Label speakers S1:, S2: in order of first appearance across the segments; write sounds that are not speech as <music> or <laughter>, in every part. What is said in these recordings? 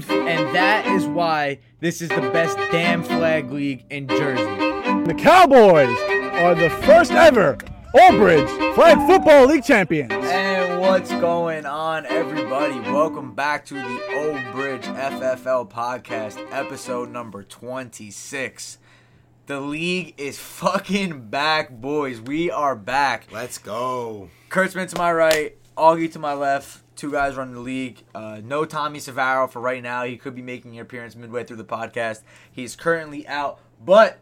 S1: believe.
S2: And that is why this is the best damn flag league in Jersey.
S1: The Cowboys are the first ever Old Bridge Flag Football League champions.
S2: And what's going on, everybody? Welcome back to the Old Bridge FFL podcast, episode number 26. The league is fucking back, boys. We are back.
S3: Let's go.
S2: Kurtzman to my right, Augie to my left. Two guys running the league. Uh, no Tommy Savaro for right now. He could be making an appearance midway through the podcast. He's currently out, but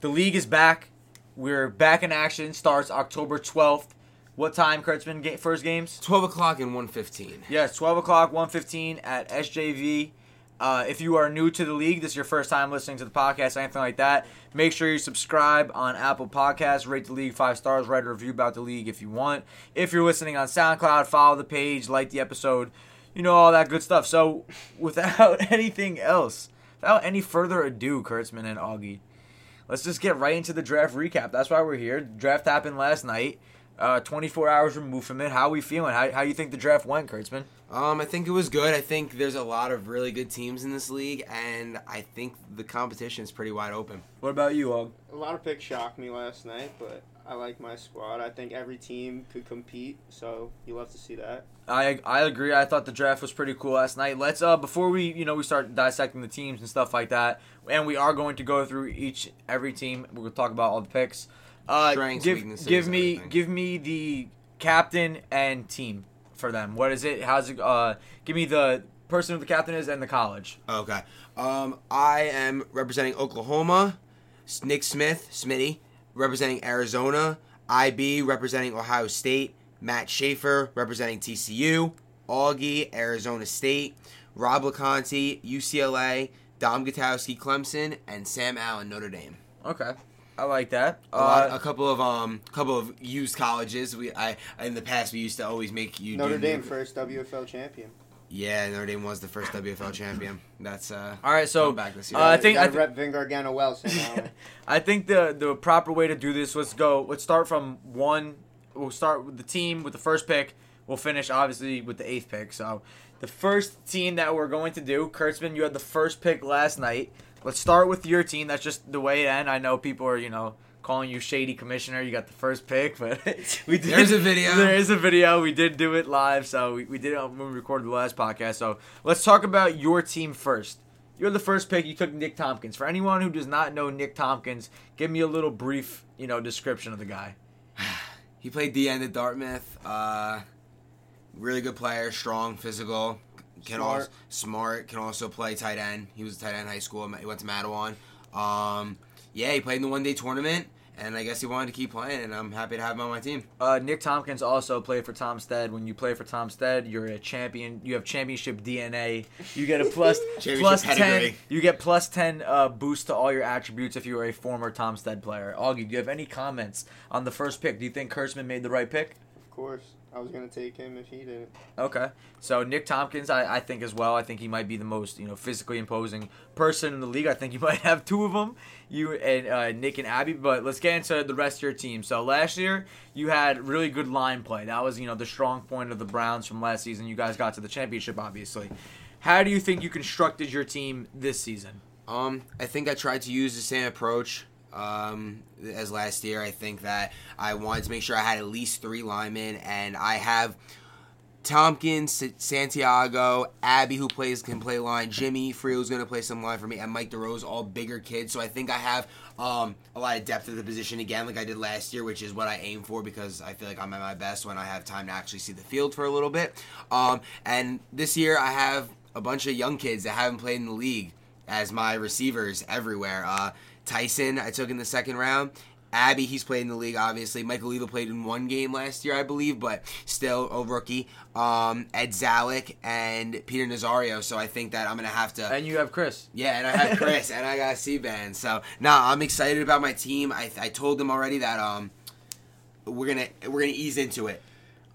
S2: the league is back. We're back in action. Starts October 12th. What time, Kurtzman? Ga- first games?
S3: 12 o'clock and 115.
S2: Yes, 12 o'clock, 115 at SJV. Uh, if you are new to the league, this is your first time listening to the podcast, anything like that, make sure you subscribe on Apple Podcasts, rate the league five stars, write a review about the league if you want. If you're listening on SoundCloud, follow the page, like the episode, you know, all that good stuff. So, without <laughs> anything else, without any further ado, Kurtzman and Augie, let's just get right into the draft recap. That's why we're here. Draft happened last night. Uh, 24 hours removed from it. How are we feeling? How, how you think the draft went, Kurtzman?
S3: Um, I think it was good. I think there's a lot of really good teams in this league, and I think the competition is pretty wide open.
S2: What about you, Og?
S4: A lot of picks shocked me last night, but I like my squad. I think every team could compete, so you love to see that.
S2: I I agree. I thought the draft was pretty cool last night. Let's uh before we you know we start dissecting the teams and stuff like that, and we are going to go through each every team. We're gonna talk about all the picks. Uh,
S3: Strengths,
S2: give
S3: weaknesses,
S2: give me
S3: everything.
S2: give me the captain and team for them. What is it? How's it? Uh, give me the person who the captain is and the college.
S3: Okay. Um, I am representing Oklahoma. Nick Smith, Smitty, representing Arizona. IB representing Ohio State. Matt Schaefer representing TCU. Augie, Arizona State. Rob LeConte, UCLA. Dom Gutowski, Clemson, and Sam Allen, Notre Dame.
S2: Okay, I like that.
S3: A, lot,
S2: Uh,
S3: a couple of um, couple of used colleges. We I in the past we used to always make you
S4: Notre
S3: do
S4: Dame
S3: new-
S4: first WFL champion.
S3: Yeah, Notre Dame was the first WFL champion. That's uh.
S2: all right, so
S3: back this year.
S2: uh, I think I th-
S4: rep Vin Gargano well, Sam <laughs> Allen.
S2: I think the the proper way to do this. Let's go. Let's start from one. We'll start with the team with the first pick. We'll finish obviously with the eighth pick. So the first team that we're going to do, Kurtzman, you had the first pick last night. Let's start with your team. That's just the way it end. I know people are you know calling you shady commissioner. You got the first pick, but <laughs> we did.
S3: There's a video. <laughs>
S2: There is a video. We did do it live, so we, we did it when we recorded the last podcast. So let's talk about your team first. You're the first pick. You took Nick Tompkins. For anyone who does not know Nick Tompkins, give me a little brief, you know, description of the guy. <sighs>
S3: He played D end at Dartmouth. Uh, really good player, strong, physical. Can
S4: Smart.
S3: also smart. Can also play tight end. He was a tight end in high school. He went to Matawan. Um, yeah, he played in the one day tournament, and I guess he wanted to keep playing. And I'm happy to have him on my team.
S2: Uh, Nick Tompkins also played for Tom Stead. When you play for Tom Stead, you're a champion. You have championship DNA. You get a <laughs> plus
S3: Championship
S2: plus ten. You get plus ten uh, boost to all your attributes if you are a former Tom Stead player. Augie, do you have any comments on the first pick? Do you think Kurtzman made the right pick?
S4: of course, I was gonna take him if he didn't.
S2: Okay, so Nick Tompkins, I, I think as well. I think he might be the most you know physically imposing person in the league. I think you <laughs> might have two of them, you and uh, Nick and Abby. But let's get into the rest of your team. So last year you had really good line play. That was you know the strong point of the Browns from last season. You guys got to the championship, obviously. How do you think you constructed your team this season?
S3: Um, I think I tried to use the same approach um, as last year. I think that I wanted to make sure I had at least three linemen, and I have Tompkins, Santiago, Abby, who plays can play line, Jimmy Freel's going to play some line for me, and Mike DeRose, all bigger kids. So I think I have um, a lot of depth at the position again, like I did last year, which is what I aim for because I feel like I'm at my best when I have time to actually see the field for a little bit. Um, and this year I have a bunch of young kids that haven't played in the league as my receivers everywhere. Uh, Tyson, I took in the second round. Abby, he's played in the league, obviously. Michael Leva played in one game last year, I believe, but still a rookie. Um, Ed Zalek and Peter Nazario. So I think that I'm gonna have to.
S2: And you have Chris.
S3: Yeah, and I have <laughs> Chris, and I got C band. So nah, I'm excited about my team. I, I told them already that um we're gonna we're gonna ease into it.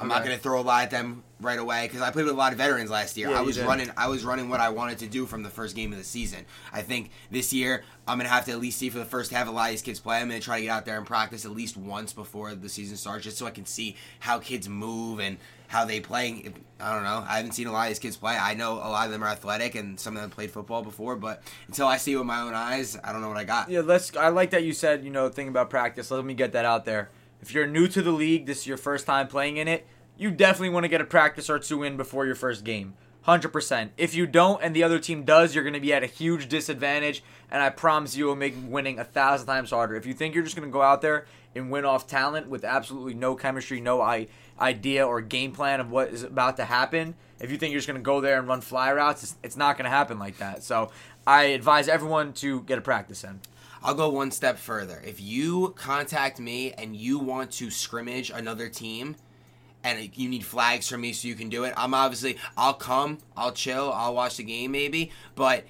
S3: I'm not going to throw a lot at them right away because I played with a lot of veterans last year.
S4: Yeah,
S3: I was running. I was running what I wanted to do from the first game of the season. I think this year I'm going to have to at least see for the first half a lot of these kids play. I'm going to try to get out there and practice at least once before the season starts, just so I can see how kids move and how they play. I don't know. I haven't seen a lot of these kids play. I know a lot of them are athletic and some of them played football before, but until I see it with my own eyes, I don't know what I got.
S2: Yeah, let's. I like that you said you know thing about practice. Let me get that out there. If you're new to the league, this is your first time playing in it. You definitely want to get a practice or two in before your first game. Hundred percent. If you don't, and the other team does, you're going to be at a huge disadvantage. And I promise you, it will make winning a thousand times harder. If you think you're just going to go out there and win off talent with absolutely no chemistry, no I- idea or game plan of what is about to happen, if you think you're just going to go there and run fly routes, it's, it's not going to happen like that. So I advise everyone to get a practice in.
S3: I'll go one step further. If you contact me and you want to scrimmage another team and you need flags from me so you can do it, I'm obviously I'll come, I'll chill, I'll watch the game maybe, but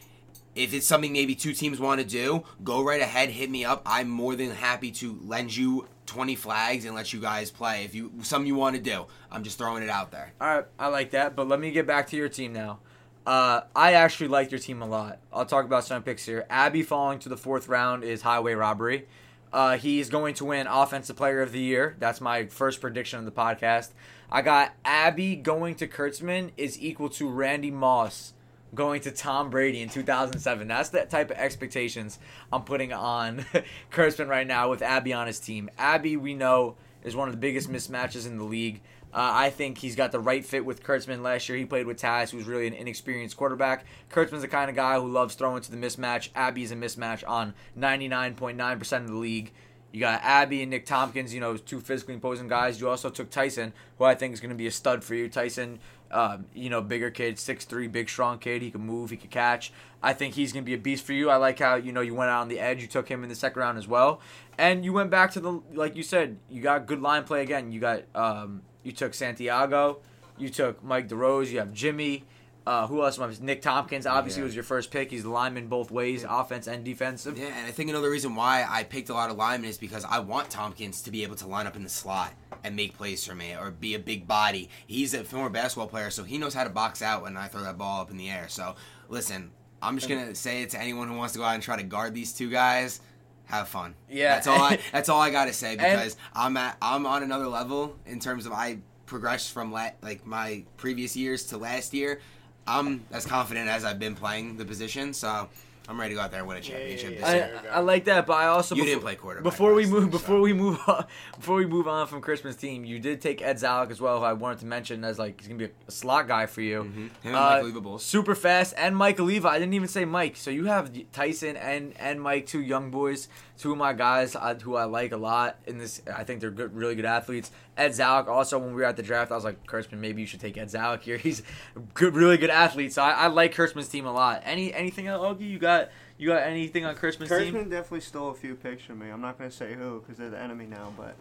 S3: if it's something maybe two teams want to do, go right ahead, hit me up. I'm more than happy to lend you 20 flags and let you guys play. If you something you want to do, I'm just throwing it out there.
S2: All right, I like that. But let me get back to your team now. Uh, I actually like your team a lot. I'll talk about some picks here. Abby falling to the fourth round is highway robbery. Uh, he's going to win Offensive Player of the Year. That's my first prediction of the podcast. I got Abby going to Kurtzman is equal to Randy Moss going to Tom Brady in 2007. That's the type of expectations I'm putting on <laughs> Kurtzman right now with Abby on his team. Abby, we know, is one of the biggest mismatches in the league. Uh, I think he's got the right fit with Kurtzman. Last year, he played with Taz, who's really an inexperienced quarterback. Kurtzman's the kind of guy who loves throwing to the mismatch. Abby's a mismatch on 99.9% of the league. You got Abby and Nick Tompkins, you know, two physically imposing guys. You also took Tyson, who I think is going to be a stud for you. Tyson, um, you know, bigger kid, 6'3", big, strong kid. He can move, he can catch. I think he's going to be a beast for you. I like how, you know, you went out on the edge. You took him in the second round as well. And you went back to the, like you said, you got good line play again. You got, um, you took Santiago. You took Mike DeRose. You have Jimmy. Uh, who else? Nick Tompkins obviously
S3: Yeah.
S2: was your first pick. He's a lineman both ways, offense and defensive.
S3: Yeah, and I think another reason why I picked a lot of linemen is because I want Tompkins to be able to line up in the slot and make plays for me or be a big body. He's a former basketball player, so he knows how to box out when I throw that ball up in the air. So, listen, I'm just gonna say it to anyone who wants to go out and try to guard these two guys. Have fun.
S2: Yeah.
S3: that's all I. That's all I gotta say <laughs> because I'm at. I'm on another level in terms of I progressed from la- like my previous years to last year. I'm as confident as I've been playing the position, so I'm ready to go out there and win a
S4: Yeah, yeah,
S3: championship
S4: yeah.
S3: this
S2: I,
S3: year.
S2: I like that, but I also
S3: You
S2: before,
S3: didn't play quarterback
S2: Before we move, before
S3: so.
S2: we move on, before we move on from Kurtzman's team, you did take Ed Zalek as well. Who I wanted to mention as like he's gonna be a, a slot guy for you.
S3: Mhm. Him and
S2: Uh,
S3: Mike Oliva
S2: super fast, and Mike Oliva. I didn't even say Mike. So you have Tyson and and Mike, two young boys, two of my guys who I like a lot. In this, I think they're good, really good athletes. Ed Zalek. Also, when we were at the draft, I was like, Kurtzman, maybe you should take Ed Zalek here. <laughs> He's a good, really good athlete. So I, I like Kurtzman's team a lot. Any anything else, Augie? You got you got anything on Kurtzman's team?
S4: Kurtzman definitely stole a few picks from me. I'm not gonna say who because they're the enemy now, but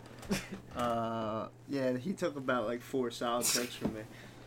S4: <laughs> uh, yeah, he took about like four solid picks from me.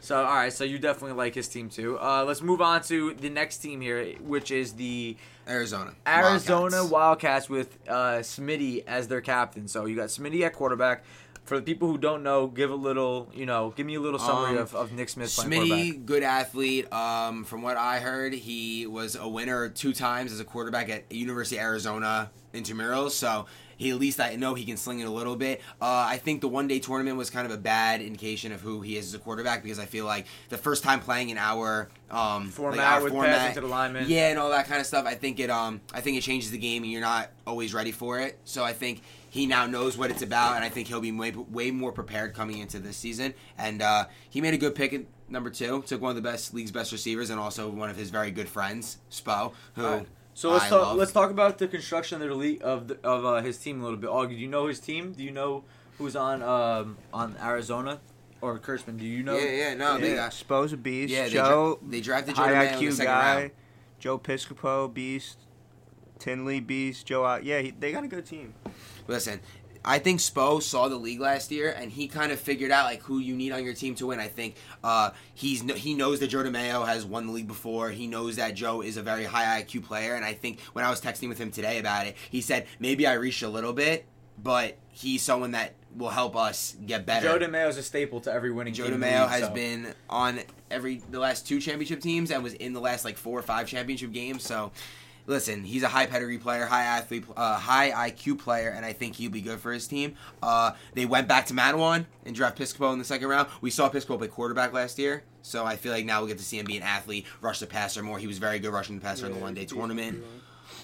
S2: So all right, so you definitely like his team too. Uh, let's move on to the next team here, which is the
S3: Arizona.
S2: Arizona
S3: Wildcats.
S2: Wildcats with uh, Smitty as their captain. So you got Smitty at quarterback. For the people who don't know, give a little, you know, give me a little summary
S3: Um,
S2: of, of Nick Smith playing quarterback.
S3: Smitty, good athlete. Um, from what I heard, he was a winner two times as a quarterback at University of Arizona intramurals. So he at least I know he can sling it a little bit. Uh, I think the one day tournament was kind of a bad indication of who he is as a quarterback because I feel like the first time playing in our um,
S2: Format
S3: like
S2: with
S3: format,
S2: passing to the lineman.
S3: yeah, and all that kind of stuff. I think it um I think it changes the game and you're not always ready for it. So I think he now knows what it's about, and I think he'll be way, way more prepared coming into this season. And uh, he made a good pick at number two. Took one of the best league's best receivers, and also one of his very good friends, Spo, who.
S2: Right. So let's
S3: I
S2: talk.
S3: love.
S2: Let's talk about the construction of the league of the, of uh, his team a little bit. Augie, do you know his team? Do you know who's on um, on Arizona or Kurtzman? Do you know?
S3: Yeah, yeah, no, they
S4: yeah,
S3: got.
S4: Spo's a beast.
S3: Yeah, they,
S4: Joe,
S3: dra- they drafted Joe
S4: high
S3: DeMayo in the
S4: IQ
S3: second
S4: guy.
S3: round.
S4: Joe Piscopo, beast. Tinley, beast. Joe, out. Yeah, he, they got a good team.
S3: Listen, I think Spo saw the league last year, and he kind of figured out like who you need on your team to win. I think uh, he's he knows that Joe DeMayo has won the league before. He knows that Joe is a very high IQ player, and I think when I was texting with him today about it, he said maybe I reached a little bit, but he's someone that will help us get better.
S2: Joe DeMayo is a staple to every winning
S3: Joe
S2: team. in the
S3: DeMayo
S2: league,
S3: has
S2: so.
S3: been on every the last two championship teams and was in the last like four or five championship games. So, listen, he's a high pedigree player, high athlete, uh, high IQ player, and I think he'll be good for his team. Uh, they went back to Matawan and draft Piscopo in the second round. We saw Piscopo play quarterback last year, so I feel like now we'll get to see him be an athlete, rush the passer more. He was very good rushing the passer in the
S4: Yeah,
S3: one day tournament.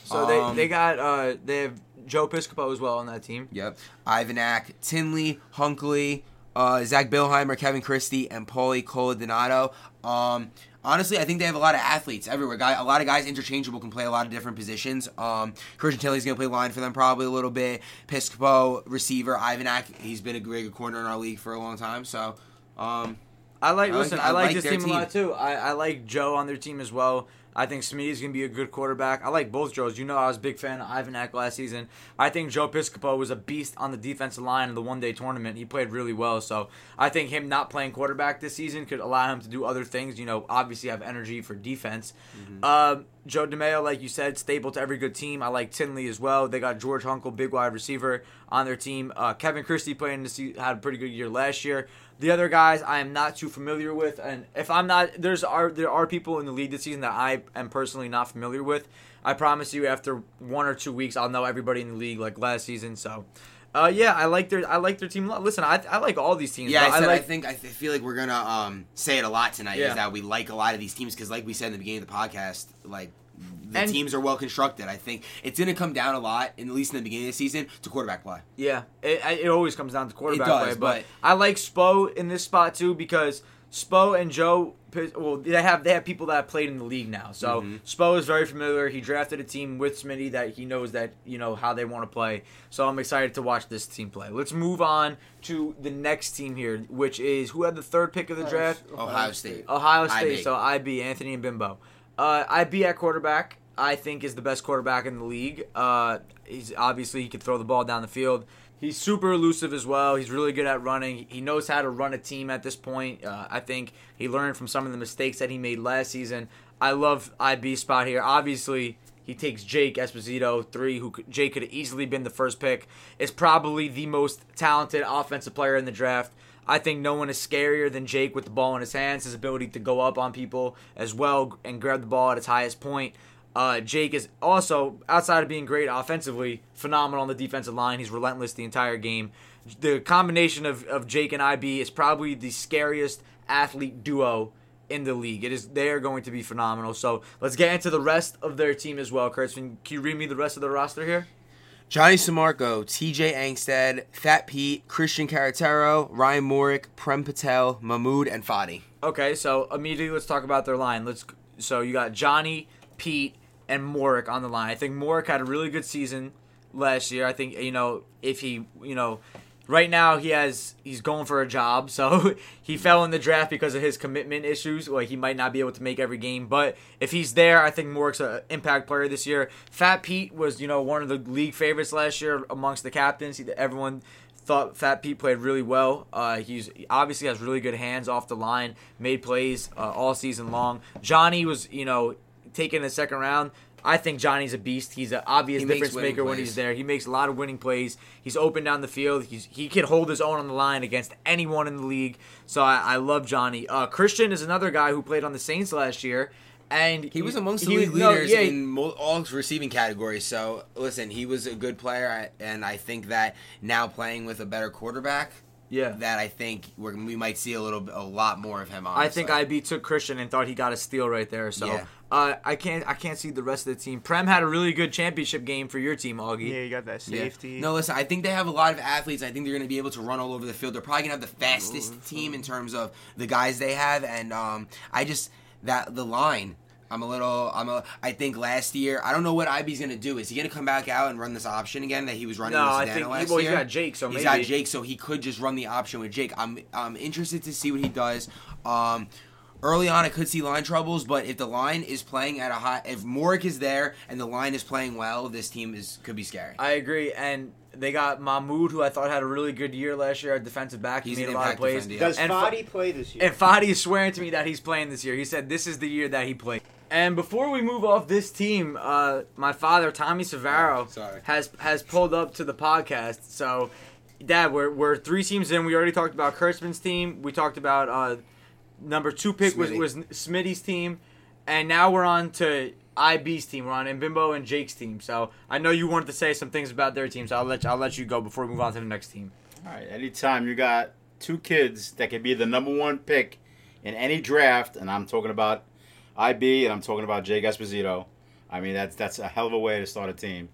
S2: So
S3: Um,
S2: they they got uh they have Joe Piscopo as well on that team.
S3: Yep. Ivanac, Tinley, Hunkley, uh, Zach Bilheimer, Kevin Christie, and Paulie Coladonato. Um, honestly, I think they have a lot of athletes everywhere. Guy, a lot of guys interchangeable can play a lot of different positions. Um, Christian Tinley's gonna play line for them probably a little bit. Piscopo, receiver. Ivanak, he's been a great corner in our league for a long time. So, um,
S2: I like
S3: I like-
S2: listen.
S3: I
S2: I like,
S3: like
S2: this
S3: their
S2: team, a lot too. I, I like Joe on their team as well. I think Smitty's gonna be a good quarterback. I like both Joes. You know, I was a big fan of Ivanak last season. I think Joe Piscopo was a beast on the defensive line in the one day tournament. He played really well. So I think him not playing quarterback this season could allow him to do other things. You know, obviously have energy for defense. Um, Joe DeMayo, like you said, stable to every good team. I like Tinley as well. They got George Hunkel, big wide receiver, on their team. Uh, Kevin Christie playing to see had a pretty good year last year. The other guys I am not too familiar with, and if I'm not, there's are there are people in the league this season that I am personally not familiar with. I promise you, after one or two weeks, I'll know everybody in the league like last season. So, uh, yeah, I like their I like their team. a lot. Listen, I, I like all these teams.
S3: yeah, I said I,
S2: like
S3: think I feel like we're gonna um, say it a lot tonight.
S2: Yeah.
S3: Is that we like a lot of these teams because, like we said in the beginning of the podcast, like the
S2: And-
S3: teams are well constructed. I think it's gonna come down a lot, at least in the beginning of the season, to quarterback play.
S2: Yeah, it, it always comes down to quarterback
S3: does,
S2: play, but,
S3: but-
S2: I like Spo in this spot too because Spo and Joe, well, they have they have people that have played in the league now. So
S3: Mm-hmm.
S2: Spo is very familiar. He drafted a team with Smitty that he knows that you know how they want to play. So I'm excited to watch this team play. Let's move on to the next team here, which is who had the third pick of the draft.
S3: Ohio State.
S2: Ohio State.
S3: IB.
S2: So IB, Anthony and Bimbo. Uh, IB at quarterback, I think is the best quarterback in the league. Uh, he's obviously he can throw the ball down the field. He's super elusive as well. He's really good at running. He knows how to run a team at this point. Uh, I think he learned from some of the mistakes that he made last season. I love IB spot here. Obviously, he takes Jake Esposito, three, who Jake could have easily been the first pick. Is probably the most talented offensive player in the draft. I think no one is scarier than Jake with the ball in his hands, his ability to go up on people as well and grab the ball at its highest point. Uh, Jake is also, outside of being great offensively, phenomenal on the defensive line. He's relentless the entire game. The combination of, of Jake and IB is probably the scariest athlete duo in the league. It is they are going to be phenomenal. So let's get into the rest of their team as well. Kurtz, can you read me the rest of the roster here?
S3: Johnny Samarco, TJ Angstead, Fat Pete, Christian Caratero, Ryan Morick, Prem Patel, Mahmood, and Fadi.
S2: Okay, so immediately let's talk about their line. Let's so you got Johnny, Pete, and Morick on the line. I think Morick had a really good season last year. I think you know if he you know right now he has he's going for a job, so <laughs> he fell in the draft because of his commitment issues. Like he might not be able to make every game, but if he's there, I think Morick's an impact player this year. Fat Pete was you know one of the league favorites last year amongst the captains. He, everyone thought Fat Pete played really well. Uh, he's he obviously has really good hands off the line, made plays uh, all season long. Johnny was, you know, taken in the second round. I think Johnny's a beast. He's an obvious
S3: He
S2: difference maker when he's there. He makes a lot of winning plays. He's open down the field. He's he can hold his own on the line against anyone in the league. So I, I love Johnny. Uh, Christian is another guy who played on the Saints last year, and
S3: He was amongst the
S2: he-
S3: league
S2: no,
S3: leaders
S2: yeah,
S3: in all receiving categories. So listen, he was a good player, and I think that now playing with a better quarterback,
S2: yeah.
S3: that I think we're, we might see a little, a lot more of him.
S2: On.
S3: I
S2: think IB took Christian and thought he got a steal right there. So
S3: Yeah.
S2: uh, I can't I can't see the rest of the team. Prem had a really good championship game for your team, Augie.
S4: Yeah, you got that
S3: Yeah.
S4: safety.
S3: No, listen. I think they have a lot of athletes. I think they're going to be able to run all over the field. They're probably going to have the fastest team in terms of the guys they have, and um, I just that the line. I'm a little. I'm a. I think last year. I don't know what IB's going to do. Is he going to come back out and run this option again that he was running
S2: No,
S3: with
S2: I think
S3: last
S2: well, he's
S3: year?
S2: got Jake, so
S3: He's
S2: maybe
S3: got Jake, so he could just run the option with Jake. I'm I'm interested to see what he does. Um, early on, I could see line troubles, but if the line is playing at a high, if Morick is there and the line is playing well, this team is could be scary.
S2: I agree, and they got Mahmoud, who I thought had a really good year last year at defensive back. He
S3: He's
S2: made
S3: an
S2: a lot of plays.
S3: defender, yeah.
S4: Does
S2: And
S4: Fadi play this year?
S2: And Fadi is swearing to me that he's playing this year. He said this is the year that he played. And before we move off this team, uh, my father Tommy Savaro
S3: Sorry.
S2: has has pulled up to the podcast. So Dad, we're we're three teams in. We already talked about Kurtzman's team. We talked about uh, number two pick was
S3: Smitty.
S2: was Smitty's team, and now we're on to IB's team. We're on Mbimbo and Jake's team. So I know you wanted to say some things about their team, so I'll let you, I'll let you go before we move on to the next team.
S1: All right. Anytime you got two kids that could be the number one pick in any draft, and I'm talking about IB and I'm talking about Jake Esposito. I mean, that's that's a hell of a way to start a team.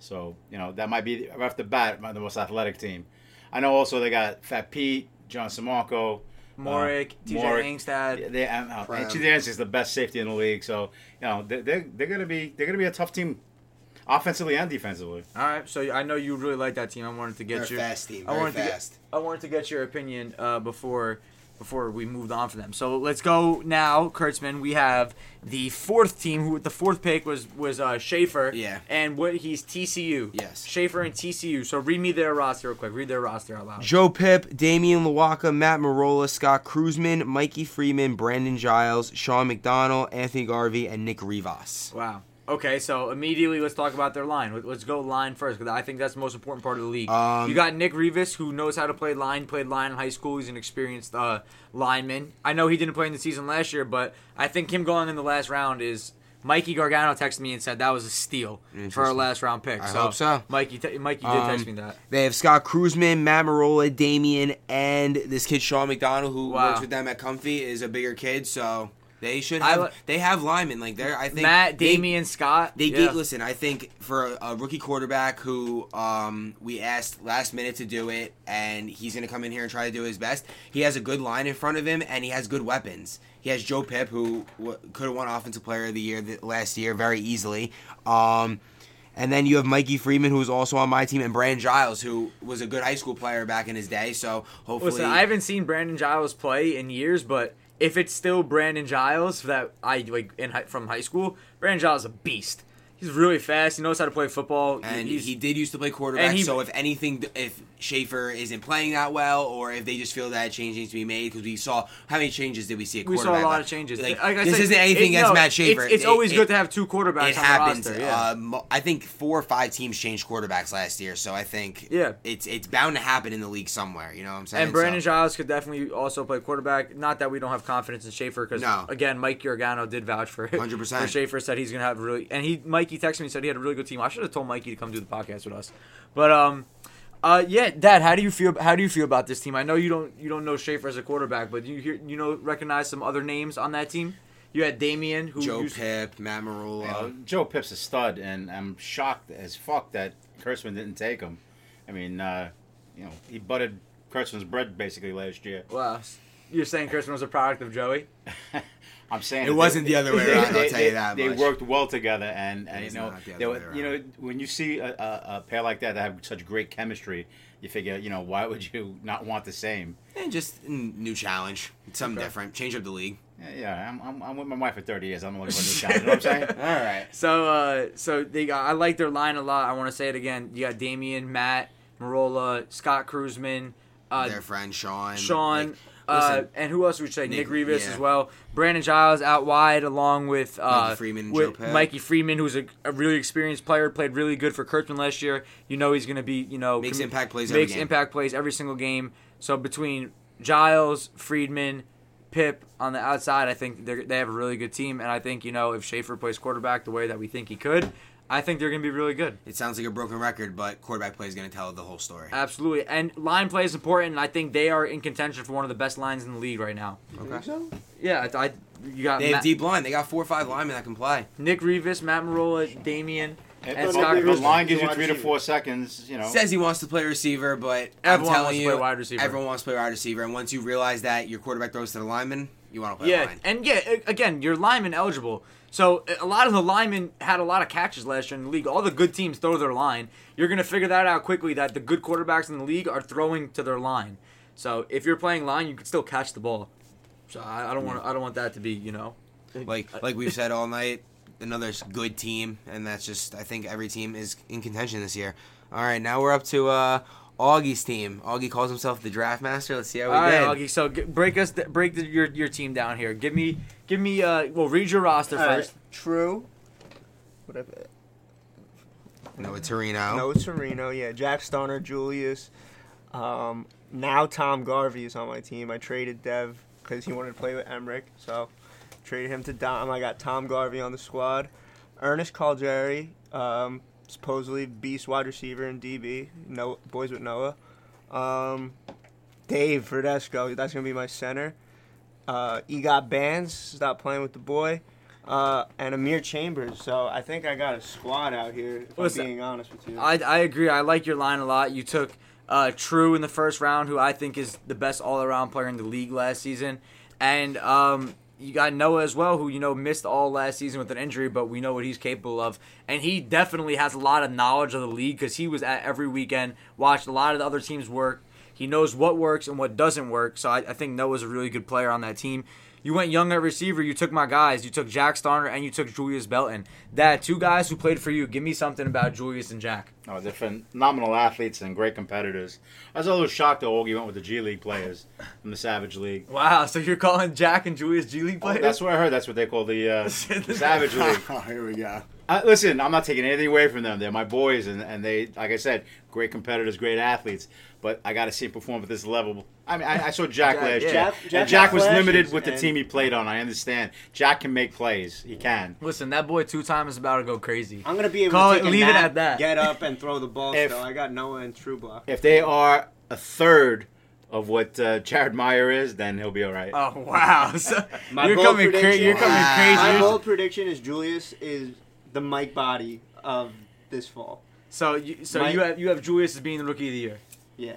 S1: So you know that might be right off the bat the most athletic team. I know also they got Fat Pete, John Samarco,
S2: Morik,
S1: uh,
S2: TJ
S1: Morik.
S2: Angstad.
S1: They, um, uh, and TJ Angstad is the best safety in the league. So you know they, they're they're gonna be they're gonna be a tough team, offensively and defensively.
S2: All right, so I know you really like that team. I wanted to get
S3: They're
S2: your
S3: fast team.
S2: I
S3: Very
S2: wanted to get-
S3: fast.
S2: I wanted to get your opinion uh, before before we moved on for them. So let's go now, Kurtzman. We have the fourth team. Who the fourth pick was was uh, Schaefer.
S3: Yeah.
S2: And what he's TCU.
S3: Yes.
S2: Schaefer and TCU. So read me their roster real quick. Read their roster out loud.
S3: Joe Pip, Damian Lawaka, Matt Marola, Scott Cruzman, Mikey Freeman, Brandon Giles, Sean McDonald, Anthony Garvey, and Nick Rivas.
S2: Wow. Okay, so immediately let's talk about their line. Let- Let's go line first because I think that's the most important part of the league.
S3: Um,
S2: you got Nick Rivas who knows how to play line. Played line in high school. He's an experienced uh, lineman. I know he didn't play in the season last year, but I think him going in the last round is. Mikey Gargano texted me and said that was a steal for our last round pick.
S3: I
S2: so,
S3: hope so.
S2: Mikey, te- Mikey did text me
S3: Um,
S2: that.
S3: They have Scott Cruzman, Matt Marola, Damian, and this kid Sean McDonald, who
S2: Wow.
S3: works with them at Comfy, is a bigger kid, so they should have.
S2: li-
S3: they have linemen like they're. I think
S2: Matt,
S3: they-
S2: Damian, Scott.
S3: They
S2: yeah.
S3: gave, listen. I think for a, a rookie quarterback who um, we asked last minute to do it, and he's going to come in here and try to do his best. He has a good line in front of him, and he has good weapons. He has Joe Pip, who w- could have won Offensive Player of the Year th- last year very easily. Um, and then you have Mikey Freeman, who was also on my team, and Brandon Giles, who was a good high school player back in his day. So hopefully,
S2: Listen, I haven't seen Brandon Giles play in years, but if it's still Brandon Giles that I like in from high school, Brandon Giles is a beast. He's really fast. He knows how to play football.
S3: And
S2: he's,
S3: he did used to play quarterback,
S2: he-
S3: so if anything, if Schaefer isn't playing that well, or if they just feel that a change needs to be made, because we saw how many changes did we see at
S2: we
S3: quarterback?
S2: saw a lot of changes.
S3: Like,
S2: Like I
S3: this
S2: said,
S3: isn't anything
S2: it-
S3: against
S2: no,
S3: Matt Schaefer.
S2: It's, it's
S3: It-
S2: always
S3: it-
S2: good to have two quarterbacks
S3: It
S2: on
S3: happens.
S2: roster. Yeah.
S3: uh, mo- I think four or five teams changed quarterbacks last year, so I think
S2: Yeah.
S3: it's it's bound to happen in the league somewhere. You know what I'm saying?
S2: and Brandon
S3: So-
S2: Giles could definitely also play quarterback. Not that we don't have confidence in Schaefer, because
S3: No.
S2: again, Mike Gargano did vouch for <laughs>
S3: 100%.
S2: For Schaefer said he's gonna have really, and he Mikey texted me and said he had a really good team. I should have told Mikey to come do the podcast with us, but um, uh, yeah, Dad, how do you feel? How do you feel about this team? I know you don't you don't know Schaefer as a quarterback, but you hear you know recognize some other names on that team. You had Damien, who
S3: Joe
S2: used,
S3: Pip, Matt Marola.
S1: You know, Joe Pip's a stud, and I'm shocked as fuck that Kurtzman didn't take him. I mean, uh, you know, he butted Kurtzman's bread basically last year.
S2: Well, you're saying Kurtzman was a product of Joey? <laughs>
S1: I'm saying
S3: It
S1: that
S3: wasn't the other way <laughs>
S1: they-
S3: around, I'll
S1: they-
S3: tell you that
S1: They
S3: much.
S1: worked well together, and, and you know,
S3: the
S1: they were, you know, when you see a, a, a pair like that that have such great chemistry, you figure, you know, why would you not want the same?
S3: and just new challenge, something
S2: Okay.
S3: different, change up the league.
S1: Yeah, yeah I'm, I'm, I'm with my wife for 30 years. I'm looking for a new challenge. You know what I'm saying? <laughs>
S3: All right.
S2: So, uh, so they got, I like their line a lot. I want to say it again. You got Damien, Matt, Marola, Scott Cruzman, uh,
S3: Their friend Sean.
S2: Sean,
S3: like,
S2: uh, and who else would you say? Nick,
S3: Nick-
S2: Rivas
S3: yeah.
S2: as well. Brandon Giles out wide along with uh,
S3: Mikey Freeman
S2: with Mikey Freeman, who's a, a really experienced player, played really good for Kurtzman last year. You know he's going to be, you know,
S3: Makes
S2: commi-
S3: impact plays every
S2: makes impact plays every single game. So between Giles, Freeman, Pip on the outside, I think they have a really good team, and I think you know if Schaefer plays quarterback the way that we think he could, I think they're going to be really good.
S3: it sounds like a broken record, but quarterback play is going to tell the whole story.
S2: Absolutely, and line play is important. And I think they are in contention for one of the best lines in the league right now.
S3: Okay.
S4: so?
S2: Yeah, I, I you got
S3: They have
S2: Matt-
S3: deep line. They got four or five linemen that can play.
S2: Nick Rivas, Matt Marola, Damien,
S1: If
S2: and Scott
S1: if the line gives you three to four seconds, you know.
S3: Says he wants to play receiver, but
S2: Everyone
S3: I'm telling
S2: wants to
S3: you,
S2: play wide receiver.
S3: everyone wants to play wide receiver. And once you realize that your quarterback throws to the lineman, you want to play
S2: Yeah,
S3: line.
S2: and yeah, again, you're lineman eligible. So a lot of the linemen had a lot of catches last year in the league. All the good teams throw their line. You're gonna figure that out quickly. That the good quarterbacks in the league are throwing to their line. So if you're playing line, you can still catch the ball. So I, I don't want I don't want that to be you know.
S3: Like like we've said <laughs> all night, another good team, and that's just I think every team is in contention this year. All right, now we're up to uh, Augie's team. Augie calls himself the draft master. Let's see how we
S2: All right,
S3: did.
S2: Augie. So g- break us break the, your your team down here. Give me give me uh well read your roster
S4: All right,
S2: first.
S4: True. Whatever.
S3: Noah Torino.
S4: No Torino. Yeah, Jack Stoner, Julius, Um, now Tom Garvey is on my team. I traded Dev because he wanted to play with Emmerich, so traded him to Dom. I got Tom Garvey on the squad. Ernest Calgeri, um, supposedly beast wide receiver in DB. No boys with Noah. Um, Dave Verdesco, that's gonna be my center. Uh, Egot Bands, stop playing with the boy. Uh, and Amir Chambers. So I think I got a squad out here. If
S2: Listen,
S4: I'm being honest with you.
S2: I, I agree. I like your line a lot. You took uh, True in the first round, who I think is the best all around player in the league last season. And um, you got Noah as well, who, you know, missed all last season with an injury, but we know what he's capable of. And he definitely has a lot of knowledge of the league because he was at every weekend, watched a lot of the other teams work. He knows what works and what doesn't work. So I, I think Noah's a really good player on that team. You went young at receiver. You took my guys. You took Jack Starner and you took Julius Belton. That two guys who played for you. Give me something about Julius and Jack.
S1: Oh, they're phenomenal athletes and great competitors. I was a little shocked though. Augie went with the G League players from the Savage League.
S2: Wow, so you're calling Jack and Julius G League
S1: Oh,
S2: players?
S1: that's what I heard. That's what they call the, uh, <laughs> the Savage League. <laughs>
S5: oh, here we go.
S1: Uh, listen, I'm not taking anything away from them. They're my boys, and, and they, like I said, great competitors, great athletes. But I got to see him perform at this level. I mean, I, I saw Jack,
S2: Jack,
S1: last
S2: yeah.
S1: year,
S4: Jack-
S1: and
S4: Jack
S1: Jack was
S4: got
S1: limited with the team he played on. I understand. Jack can make plays. He can.
S2: Listen, that boy two time is about to go crazy.
S4: I'm gonna be able
S2: Call
S4: to
S2: it-
S4: take a
S2: leave it at that.
S4: Get up and throw the ball.
S1: If-
S4: still, I got Noah and True Block.
S1: If they are a third of what uh, Jared Meyer is, then he'll be all right.
S2: Oh wow! <laughs> So,
S4: My
S2: you're coming crazy.
S4: prediction-
S2: You're coming
S3: Wow.
S2: crazy.
S4: My
S2: You're-
S4: bold prediction is Julius is the Mike Body of this fall.
S2: So, you, so
S4: My-
S2: you have you have Julius as being the rookie of the year.
S4: Yeah.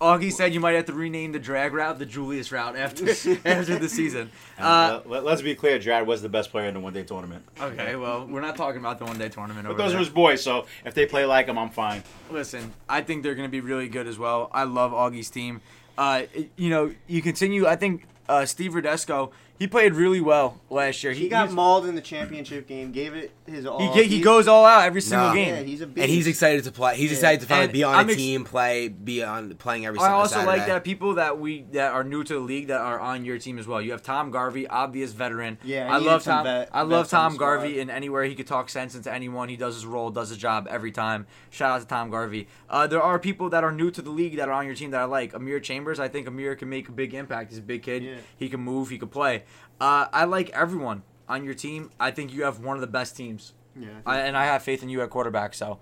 S2: Augie said you might have to rename the drag route the Julius route after <laughs> after the season.
S1: And,
S2: Uh,
S1: let, us be clear, Jared was the best player in the one-day tournament.
S2: okay, well, we're not talking about the one day tournament.
S1: But
S2: over
S1: those
S2: there.
S1: are his boys, so if they play like him, I'm fine.
S2: Listen, I think they're going to be really good as well. I love Augie's team. Uh, you know, you continue. I think uh, Steve Rodesco, he played really well last year.
S4: He got
S2: he's-
S4: mauled in the championship game. Gave it his all.
S2: he, ge- he goes all out every single
S3: No.
S2: game.
S4: Yeah, he's a beast.
S3: And he's excited to play. He's
S4: Yeah.
S3: excited to finally
S2: And
S3: be on
S2: I'm
S3: a
S2: ex-
S3: team, play, be on playing every single.
S2: I also
S3: Saturday.
S2: like that people that we that are new to the league that are on your team as well. You have Tom Garvey, obvious veteran.
S4: Yeah, I
S2: I love
S4: some
S2: Tom.
S4: vet-
S2: I love Tom Garvey,
S4: squad.
S2: and anywhere he could talk sense into anyone, he does his role, does his job every time. Shout out to Tom Garvey. Uh, there are people that are new to the league that are on your team that I like. Amir Chambers, I think Amir can make a big impact. He's a big kid.
S4: Yeah.
S2: He can move. He can play. Uh, I like everyone on your team. I think you have one of the best teams,
S4: Yeah.
S2: I, and I have faith in you at quarterback. So.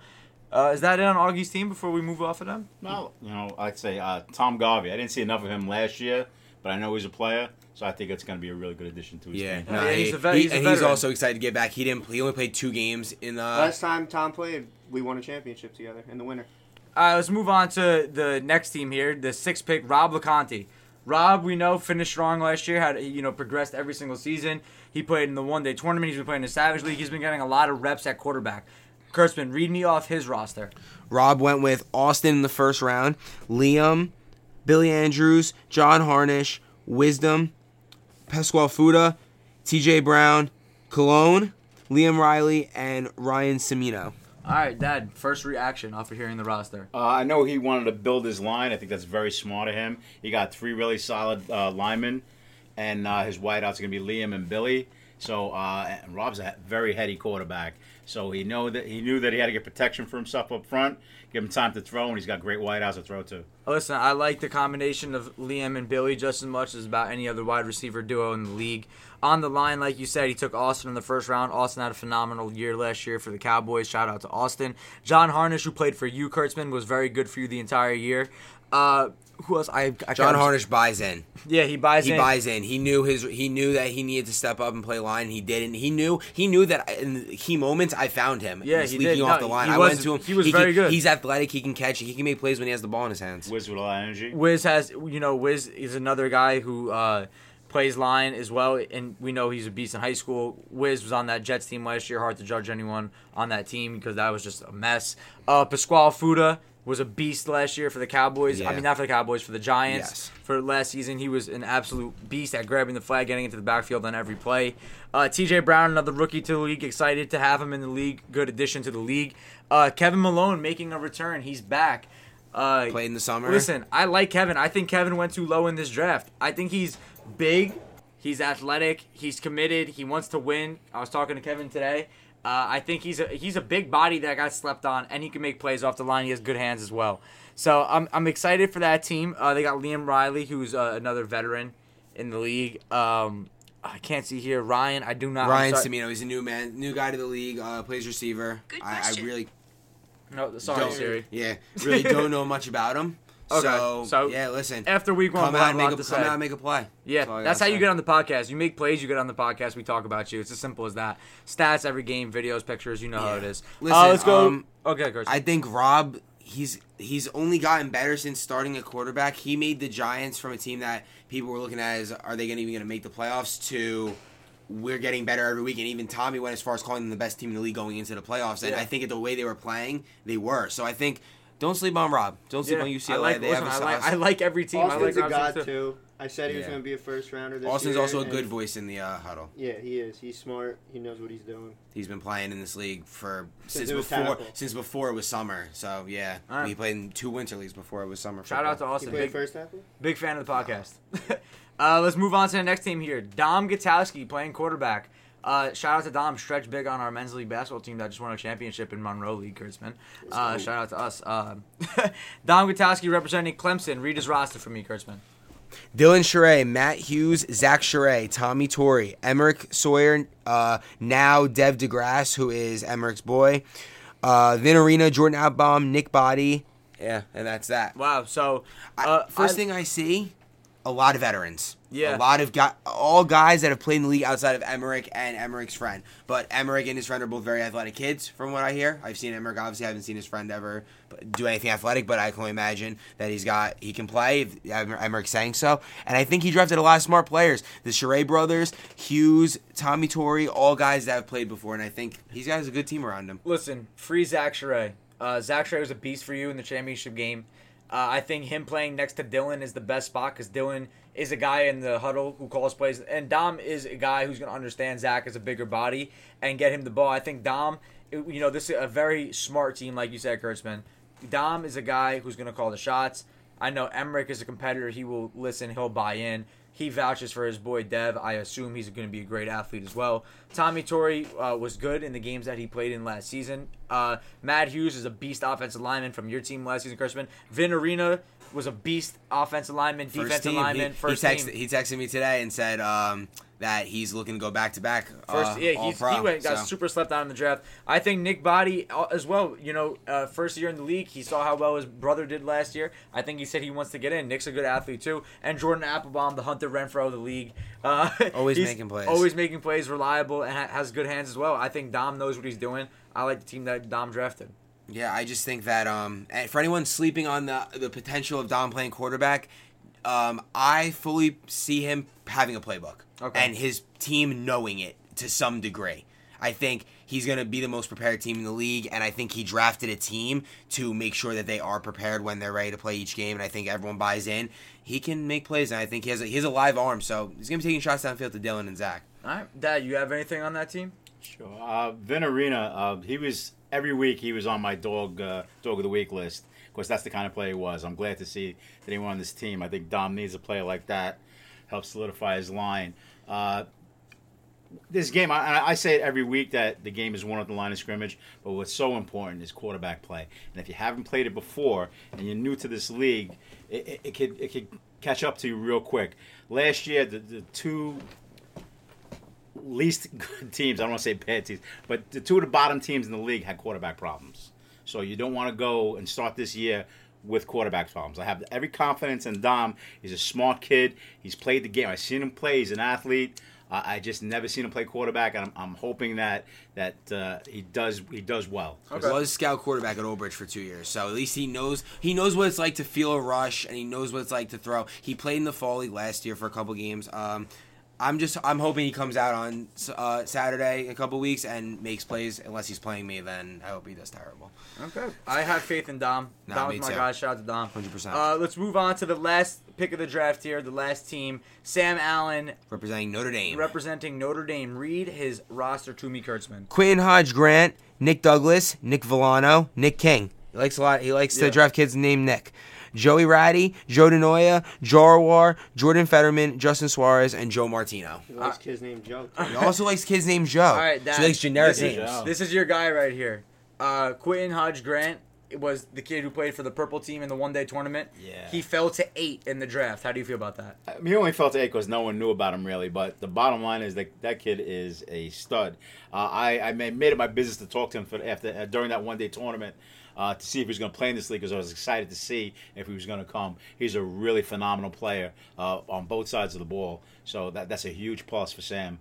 S2: Uh, is that it on Augie's team before we move off of them?
S1: Well, you know, I'd say uh, Tom Garvey. I didn't see enough of him last year, but I know he's a player, so I think it's going to be a really good addition to his
S3: Yeah,
S1: team.
S3: no,
S2: Yeah, he's a vet-
S3: he-
S2: he's a
S3: and he's
S2: veteran.
S3: also excited to get back. He didn't. He only played two games in the.
S4: Last time Tom played, we won a championship together in the winter.
S2: All right, let's move on to the next team here, the sixth pick, Rob LeConte. Rob, we know, finished strong last year. Had you know progressed every single season. He played in the one day tournament. He's been playing in the Savage League. He's been getting a lot of reps at quarterback. Kurtzman, read me off his roster.
S3: Rob went with Austin in the first round, Liam, Billy Andrews, John Harnish, Wisdom, Pasquale Fuda, T.J. Brown, Cologne, Liam Riley, and Ryan Semino.
S2: All right, Dad. First reaction of hearing the roster.
S1: Uh, I know he wanted to build his line. I think that's very smart of him. He got three really solid uh, linemen, and uh, his wideouts are going to be Liam and Billy. So uh, and Rob's a very heady quarterback. So he know that he knew that he had to get protection for himself up front, give him time to throw, and he's got great wideouts to throw to.
S2: Listen, I like the combination of Liam and Billy just as much as about any other wide receiver duo in the league. On the line, like you said, he took Austin in the first round. Austin had a phenomenal year last year for the Cowboys. Shout out to Austin. John Harnish, who played for you, Kurtzman, was very good for you the entire year. Uh, who else? I, I
S3: John
S2: can't-
S3: Harnish buys in.
S2: Yeah, he buys
S3: He
S2: in.
S3: buys in. He knew his. He knew that he needed to step up and play line. He didn't. He knew. He knew that in the key moments I found him.
S2: Yeah,
S3: He's
S2: he
S3: leaking
S2: did.
S3: off
S2: No,
S3: the line. I
S2: was-
S3: went to him.
S2: he was
S3: can-
S2: very good.
S3: He's athletic. He can catch. He can make plays when he has the ball in his hands.
S1: Wiz with a lot of energy.
S2: Wiz has, you know, Wiz is another guy who uh, plays line as well, and we know he's a beast in high school. Wiz was on that Jets team last year. Hard to judge anyone on that team because that was just a mess. Uh, Pasquale Fuda was a beast last year for the Cowboys. I mean, not for the Cowboys, for the Giants.
S3: Yes.
S2: For last season, he was an absolute beast at grabbing the flag, getting into the backfield on every play. Uh, T.J. Brown, another rookie to the league. Excited to have him in the league. Good addition to the league. Uh, Kevin Malone making a return. He's back. Uh,
S3: Played in the summer.
S2: Listen, I like Kevin. I think Kevin went too low in this draft. I think he's big, he's athletic, he's committed, he wants to win. I was talking to Kevin today, Uh, I think he's a he's a big body that got slept on, and he can make plays off the line. He has good hands as well. So I'm I'm excited for that team. Uh, they got Liam Riley, who's uh, another veteran in the league. Um, I can't see here Ryan. I do not.
S3: Ryan
S2: sorry-
S3: Semino, he's a new man, new guy to the league. Uh, plays receiver.
S5: Good
S3: I, I
S5: question.
S3: really
S2: No, sorry, Siri.
S3: yeah, really don't know much about him.
S2: Okay,
S3: So,
S2: so
S3: yeah, listen,
S2: After week one,
S3: come
S2: we'll
S3: out
S2: have
S3: and
S2: a
S3: make
S2: lot
S3: a
S2: to
S3: come
S2: say.
S3: out and make a play.
S2: Yeah,
S3: all I
S2: that's how
S3: gotta
S2: you get on the podcast. You make plays, you get on the podcast. We talk about you. It's as simple as that. Stats every game, videos, pictures. You know how it is.
S3: Listen,
S2: uh, let's go.
S3: um,
S2: okay, Chris.
S3: I think Rob he's he's only gotten better since starting a quarterback. He made the Giants from a team that people were looking at as are they gonna even gonna make the playoffs to we're getting better every week and even Tommy went as far as calling them the best team in the league going into the playoffs. And
S2: Yeah.
S3: I think at the way they were playing, they were. So I think don't sleep on Rob. Don't sleep
S2: Yeah,
S3: on UCLA.
S2: I like,
S3: they
S2: listen,
S3: have a
S2: I like,
S3: sauce.
S2: I like every team. I like
S4: a god
S2: Robinson,
S4: too. I said he was
S3: Yeah.
S4: going to be a first rounder this
S3: Austin's
S4: year.
S3: also a good voice in the uh, huddle.
S4: Yeah, he is. He's smart. He knows what he's doing.
S3: He's been playing in this league for
S4: Since
S3: since, before
S4: tackle.
S3: since before it was summer. So yeah,
S2: All right.
S3: he played in two winter leagues before it was summer.
S2: Shout out to
S3: football.
S4: He
S2: Austin.
S4: played
S2: Big,
S4: first tackle.
S2: big fan of the podcast. <laughs> uh, let's move on to the next team here. Dom Gutowski playing quarterback. Uh, shout out to Dom. Stretch big on our men's league basketball team that just won a championship in Monroe League, Kurtzman. Uh, shout out to us. Uh, <laughs> Dom Gutowski representing Clemson. Read his roster for me, Kurtzman.
S3: Dylan Sherray, Matt Hughes, Zach Sherray, Tommy Torrey, Emmerich Sawyer, uh, now Dev DeGrasse, who is Emmerich's boy, uh, Vin Arena, Jordan Outbaum, Nick Body. Yeah, and that's that.
S2: Wow. So,
S3: I-
S2: uh,
S3: first
S2: I-
S3: thing I see, a lot of veterans.
S2: Yeah.
S3: A lot of guys, all guys that have played in the league outside of Emmerich and Emmerich's friend. But Emmerich and his friend are both very athletic kids, from what I hear. I've seen Emmerich, obviously, I haven't seen his friend ever do anything athletic, but I can only imagine that he's got, he can play, if Emmerich's saying so. And I think he drafted a lot of smart players. The Sherray brothers, Hughes, Tommy Torrey, all guys that have played before. And I think he's got a good team around him.
S2: Listen, free Zach Sherray. Uh, Zach Sherray was a beast for you in the championship game. Uh, I think him playing next to Dylan is the best spot because Dylan is a guy in the huddle who calls plays, and Dom is a guy who's going to understand Zach as a bigger body and get him the ball. I think Dom, you know, this is a very smart team, like you said, Kurtzman. Dom is a guy who's going to call the shots. I know Emmerich is a competitor. He will listen. He'll buy in. He vouches for his boy Dev. I assume he's going to be a great athlete as well. Tommy Torrey uh, was good in the games that he played in last season. Uh, Matt Hughes is a beast offensive lineman from your team last season, Kurtzman. Vin Arena was a beast offensive lineman,
S3: First
S2: defensive
S3: team.
S2: lineman,
S3: he,
S2: first
S3: he, texted,
S2: team.
S3: he texted me today and said um, that he's looking to go back to back.
S2: First,
S3: uh,
S2: yeah,
S3: all
S2: he's,
S3: pro,
S2: he went, got
S3: so.
S2: super slept on in the draft. I think Nick Body uh, as well. You know, uh, first year in the league, he saw how well his brother did last year. I think he said he wants to get in. Nick's a good athlete too, and Jordan Applebaum, the Hunter Renfrow of the league, <laughs> uh,
S3: Always making plays.
S2: always making plays, reliable, and ha- has good hands as well. I think Dom knows what he's doing. I like the team that Dom drafted.
S3: Yeah, I just think that um, and for anyone sleeping on the the potential of Dom playing quarterback, um, I fully see him having a playbook
S2: Okay.
S3: and his team knowing it to some degree. I think he's going to be the most prepared team in the league, and I think he drafted a team to make sure that they are prepared when they're ready to play each game. And I think everyone buys in. He can make plays, and I think he has a, he has a live arm, so he's going to be taking shots downfield to Dylan and Zach.
S2: All right, Dad, you have anything on that team?
S1: Sure. Uh, Vin Arena, uh, he was every week he was on my dog uh, dog of the week list. Of course, that's the kind of player he was. I'm glad to see that he went on this team. I think Dom needs a player like that, help solidify his line. Uh, this game, I, I say it every week that the game is won at the line of scrimmage, but what's so important is quarterback play. And if you haven't played it before and you're new to this league, it, it, it could it could catch up to you real quick. Last year, the, the two least <laughs> good teams, I don't want to say bad teams, but the two of the bottom teams in the league had quarterback problems. So you don't want to go and start this year with quarterback problems. I have every confidence in Dom. He's a smart kid. He's played the game. I've seen him play. He's an athlete. I I just never seen him play quarterback, and I'm, I'm hoping that that uh, he does he does well.
S3: He was scout quarterback at Old Bridge for two years, so at least he knows he knows what it's like to feel a rush, and he knows what it's like to throw. He played in the fall league last year for a couple games. Um, I'm just I'm hoping he comes out on uh, Saturday a couple weeks and makes plays. Unless he's playing me, then I hope he does terrible.
S2: Okay. I have faith in Dom.
S3: Nah,
S2: Dom
S3: me
S2: was my
S3: too.
S2: guy. Shout out to Dom.
S3: 100%.
S2: Uh, let's move on to the last pick of the draft here. The last team, Sam Allen,
S3: Representing Notre Dame,
S2: representing Notre Dame. Read his roster to me, Kurtzman.
S3: Quentin Hodge Grant, Nick Douglas, Nick Villano, Nick King. He likes a lot. He likes
S2: Yeah.
S3: to draft kids named Nick. Joey Ratty, Joe DeNoia, Jarwar, Jordan Fetterman, Justin Suarez, and Joe Martino.
S4: He likes kids named Joe. too.
S3: He also likes kids named Joe.
S2: All right,
S3: so he likes generic
S2: this is-
S3: names.
S1: Joe.
S2: This is your guy right here. Uh, Quentin Hodge Grant was the kid who played for the purple team in the one day tournament.
S1: Yeah.
S2: He fell to eight in the draft. How do you feel about that?
S1: I mean, he only fell to eight because no one knew about him really. But the bottom line is that that kid is a stud. Uh, I I made it my business to talk to him for after uh, during that one day tournament uh, to see if he was going to play in this league because I was excited to see if he was going to come. He's a really phenomenal player uh, on both sides of the ball. So that that's a huge plus for Sam.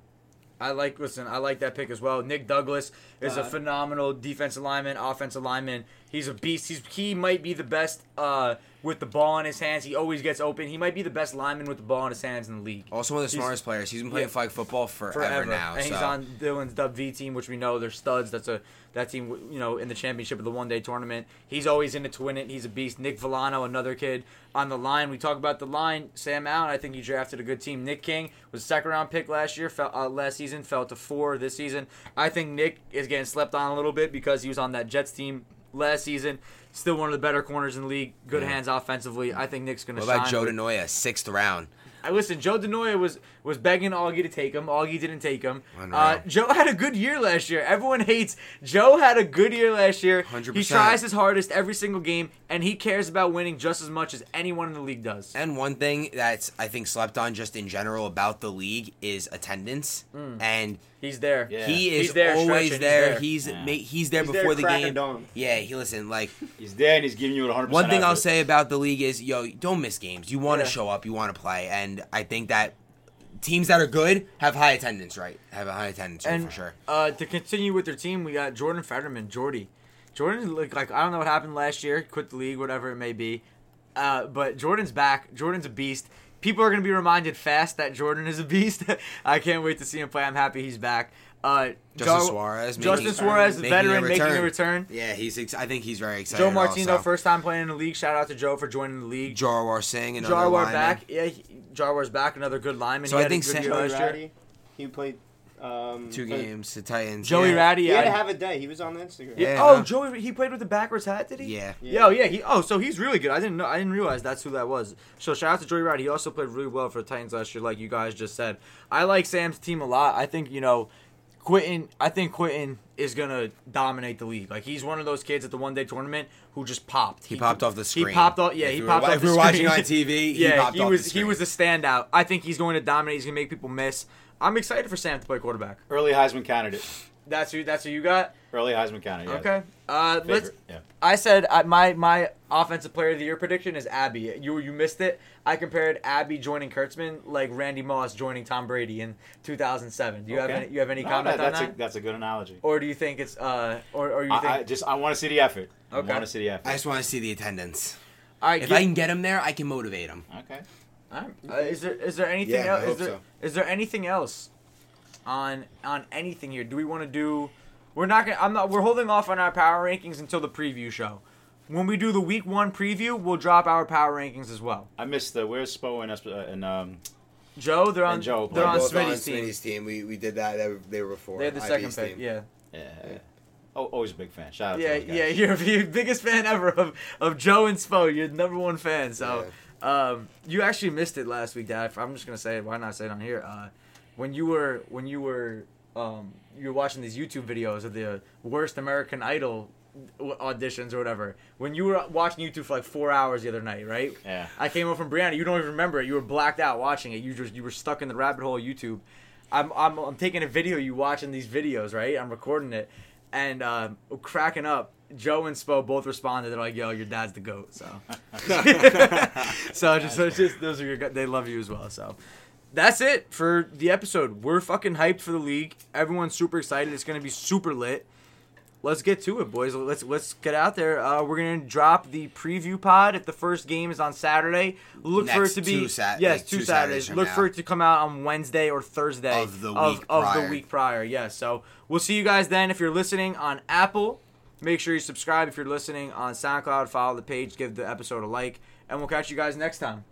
S2: I like listen. I like that pick as well. Nick Douglas is a
S4: Uh,
S2: phenomenal defensive lineman, offensive lineman. He's a beast. He's he might be the best uh, with the ball in his hands. He always gets open. He might be the best lineman with the ball in his hands in the league.
S3: Also one of the
S2: He's-
S3: smartest players. He's been playing
S2: Yeah.
S3: flag football forever,
S2: Forever
S3: now.
S2: and
S3: so.
S2: he's on Dylan's Dub V team, which we know they're studs. That's a that team, you know, in the championship of the one day tournament. He's always in it to win it. He's a beast. Nick Villano, another kid on the line. We talk about the line. Sam Allen, I think he drafted a good team. Nick King was a second round pick last year, fell, uh, last season, fell to four this season. I think Nick is getting slept on a little bit because he was on that Jets team last season. Still one of the better corners in the league. Good
S3: Yeah.
S2: hands offensively. I think Nick's going to
S3: What about Joe DeNoia, sixth round?
S2: I listen. Joe DeNoia was was begging Augie to take him. Augie didn't take him. Uh, Joe had a good year last year. Everyone hates Joe. Had a good year last year.
S3: 100%.
S2: He tries his hardest every single game, and he cares about winning just as much as anyone in the league does.
S3: And one thing that's I think slept on just in general about the league is attendance. And
S2: He's there.
S1: Yeah.
S3: he is
S2: Mm. He's there
S3: always
S2: stretching, he's
S3: there.
S2: there.
S3: He's
S1: Yeah.
S3: ma- he's there
S4: He's
S3: before
S4: there
S3: the game.
S4: dawn.
S3: Yeah, he listen like
S1: He's there and he's giving you 100.
S3: one thing I'll say about the league is yo, don't miss games. You want to
S2: Yeah.
S3: show up, you want to play, and I think that teams that are good have high attendance, right? Have a high attendance
S2: and
S3: for sure.
S2: uh, to continue with their team, we got Jordan Fetterman, Jordy. Jordan, like, like I don't know what happened last year, quit the league, whatever it may be. Uh, but Jordan's back. Jordan's a beast. People are going to be reminded fast that Jordan is a beast. <laughs> I can't wait to see him play. I'm happy he's back. Uh,
S3: Justin
S2: Jar-
S3: Suarez,
S2: Justin
S3: making-
S2: Suarez, the
S3: making a
S2: veteran, making a
S3: return.
S2: return.
S3: Yeah, he's. Ex- I think he's very excited.
S2: Joe Martino,
S3: also.
S2: first time playing in the league. Shout out to Joe for joining the league.
S3: Jarwar Singh, another
S2: Jarwar
S3: lineman.
S2: back. Yeah, he, Jarwar's back. Another good lineman.
S3: So
S2: he
S3: I think
S2: a good
S3: Sam-
S4: Joey
S2: last year.
S4: Ratty, he played um,
S3: Two
S4: for-
S3: games, the Titans.
S2: Joey
S3: yeah.
S2: Ratty.
S4: He had to have a day. He was on the Instagram.
S2: Yeah.
S3: Yeah,
S2: oh,
S3: no.
S2: Joey. He played with the backwards hat, did he?
S3: Yeah.
S2: Yeah, oh, yeah. He oh, so he's really good. I didn't know. I didn't realize that's who that was. So shout out to Joey Ratty. He also played really well for the Titans last year, like you guys just said. I like Sam's team a lot. I think you know, Quentin. I think Quinton is gonna dominate the league. Like he's one of those kids at the one day tournament who just popped.
S3: He popped off the screen.
S2: He popped off. Yeah,
S3: If
S2: he
S3: you were
S2: popped
S3: wa-
S2: off
S3: if
S2: the
S3: we were watching on TV, <laughs> he
S2: yeah,
S3: popped
S2: he
S3: off the
S2: was he was the standout. I think he's going to dominate. He's gonna make people miss. I'm excited for Sam to play quarterback.
S1: early Heisman candidate.
S2: That's who. That's who you got.
S1: Early Heisman candidate. yeah.
S2: Okay. Uh, let's.
S1: Yeah.
S2: I said uh, my my offensive player of the year prediction is Abby. You you missed it. I compared Abby joining Kurtzman like Randy Moss joining Tom Brady in 2007. Do you have any you have any
S1: No,
S2: comment
S1: that-
S2: on
S1: that's
S2: that?
S1: A, that's a good analogy.
S2: or do you think it's uh or or you think
S1: I, I just I want to see the effort.
S2: Okay.
S1: I want to see the effort.
S3: I just want to see the attendance.
S2: all right?
S3: If
S2: give-
S3: I can get him there, I can motivate him.
S1: okay.
S2: all right. Uh, is there is there anything
S3: Yeah, I
S2: else? Is
S3: hope
S2: there, is
S3: so.
S2: there anything else on on anything here? Do we want to do? We're not gonna. I'm not. We're holding off on our power rankings until the preview show. When we do the week one preview, we'll drop our power rankings as well.
S1: I missed the where's Spo and, uh, and um
S2: Joe, they're on.
S1: And Joe
S2: they're
S1: played
S2: on Smitty's team.
S3: team. We, we did that. They were, they were before.
S2: They had the second pick. Yeah.
S1: yeah. Oh, always a big fan. Shout out
S2: Yeah,
S1: to those guys.
S2: yeah. You're the <laughs> biggest fan ever of, of Joe and Spo. You're the number one fan. So, um, you actually missed it last week, Dad. I'm just gonna say it. Why not say it on here? Uh, when you were when you were um, you were watching these YouTube videos of the worst American Idol auditions or whatever. When you were watching YouTube for like four hours the other night, right?
S1: Yeah.
S2: I came up from Brianna. You don't even remember it. You were blacked out watching it. You just you were stuck in the rabbit hole of YouTube. I'm I'm, I'm taking a video. of You watching these videos, right? I'm recording it, and um, cracking up. Joe and Spo both responded. They're like, "Yo, your dad's the goat." So, <laughs> <laughs> so just, so just those are your. They love you as well. So. That's it for the episode. We're fucking hyped for the league. Everyone's super excited. It's gonna be super lit. Let's get to it, boys. Let's let's get out there. Uh, we're gonna drop the preview pod if the first game is on Saturday. Look for it to be
S3: two Sat-
S2: yes,
S3: like
S2: two,
S3: two
S2: Saturdays.
S3: Saturdays
S2: Look
S3: now.
S2: for it to come out on Wednesday or Thursday
S3: Of the
S2: of,
S3: week
S2: of the week prior. Yes. So we'll see you guys then. If you're listening on Apple, make sure you subscribe. If you're listening on SoundCloud, follow the page, give the episode a like, and we'll catch you guys next time.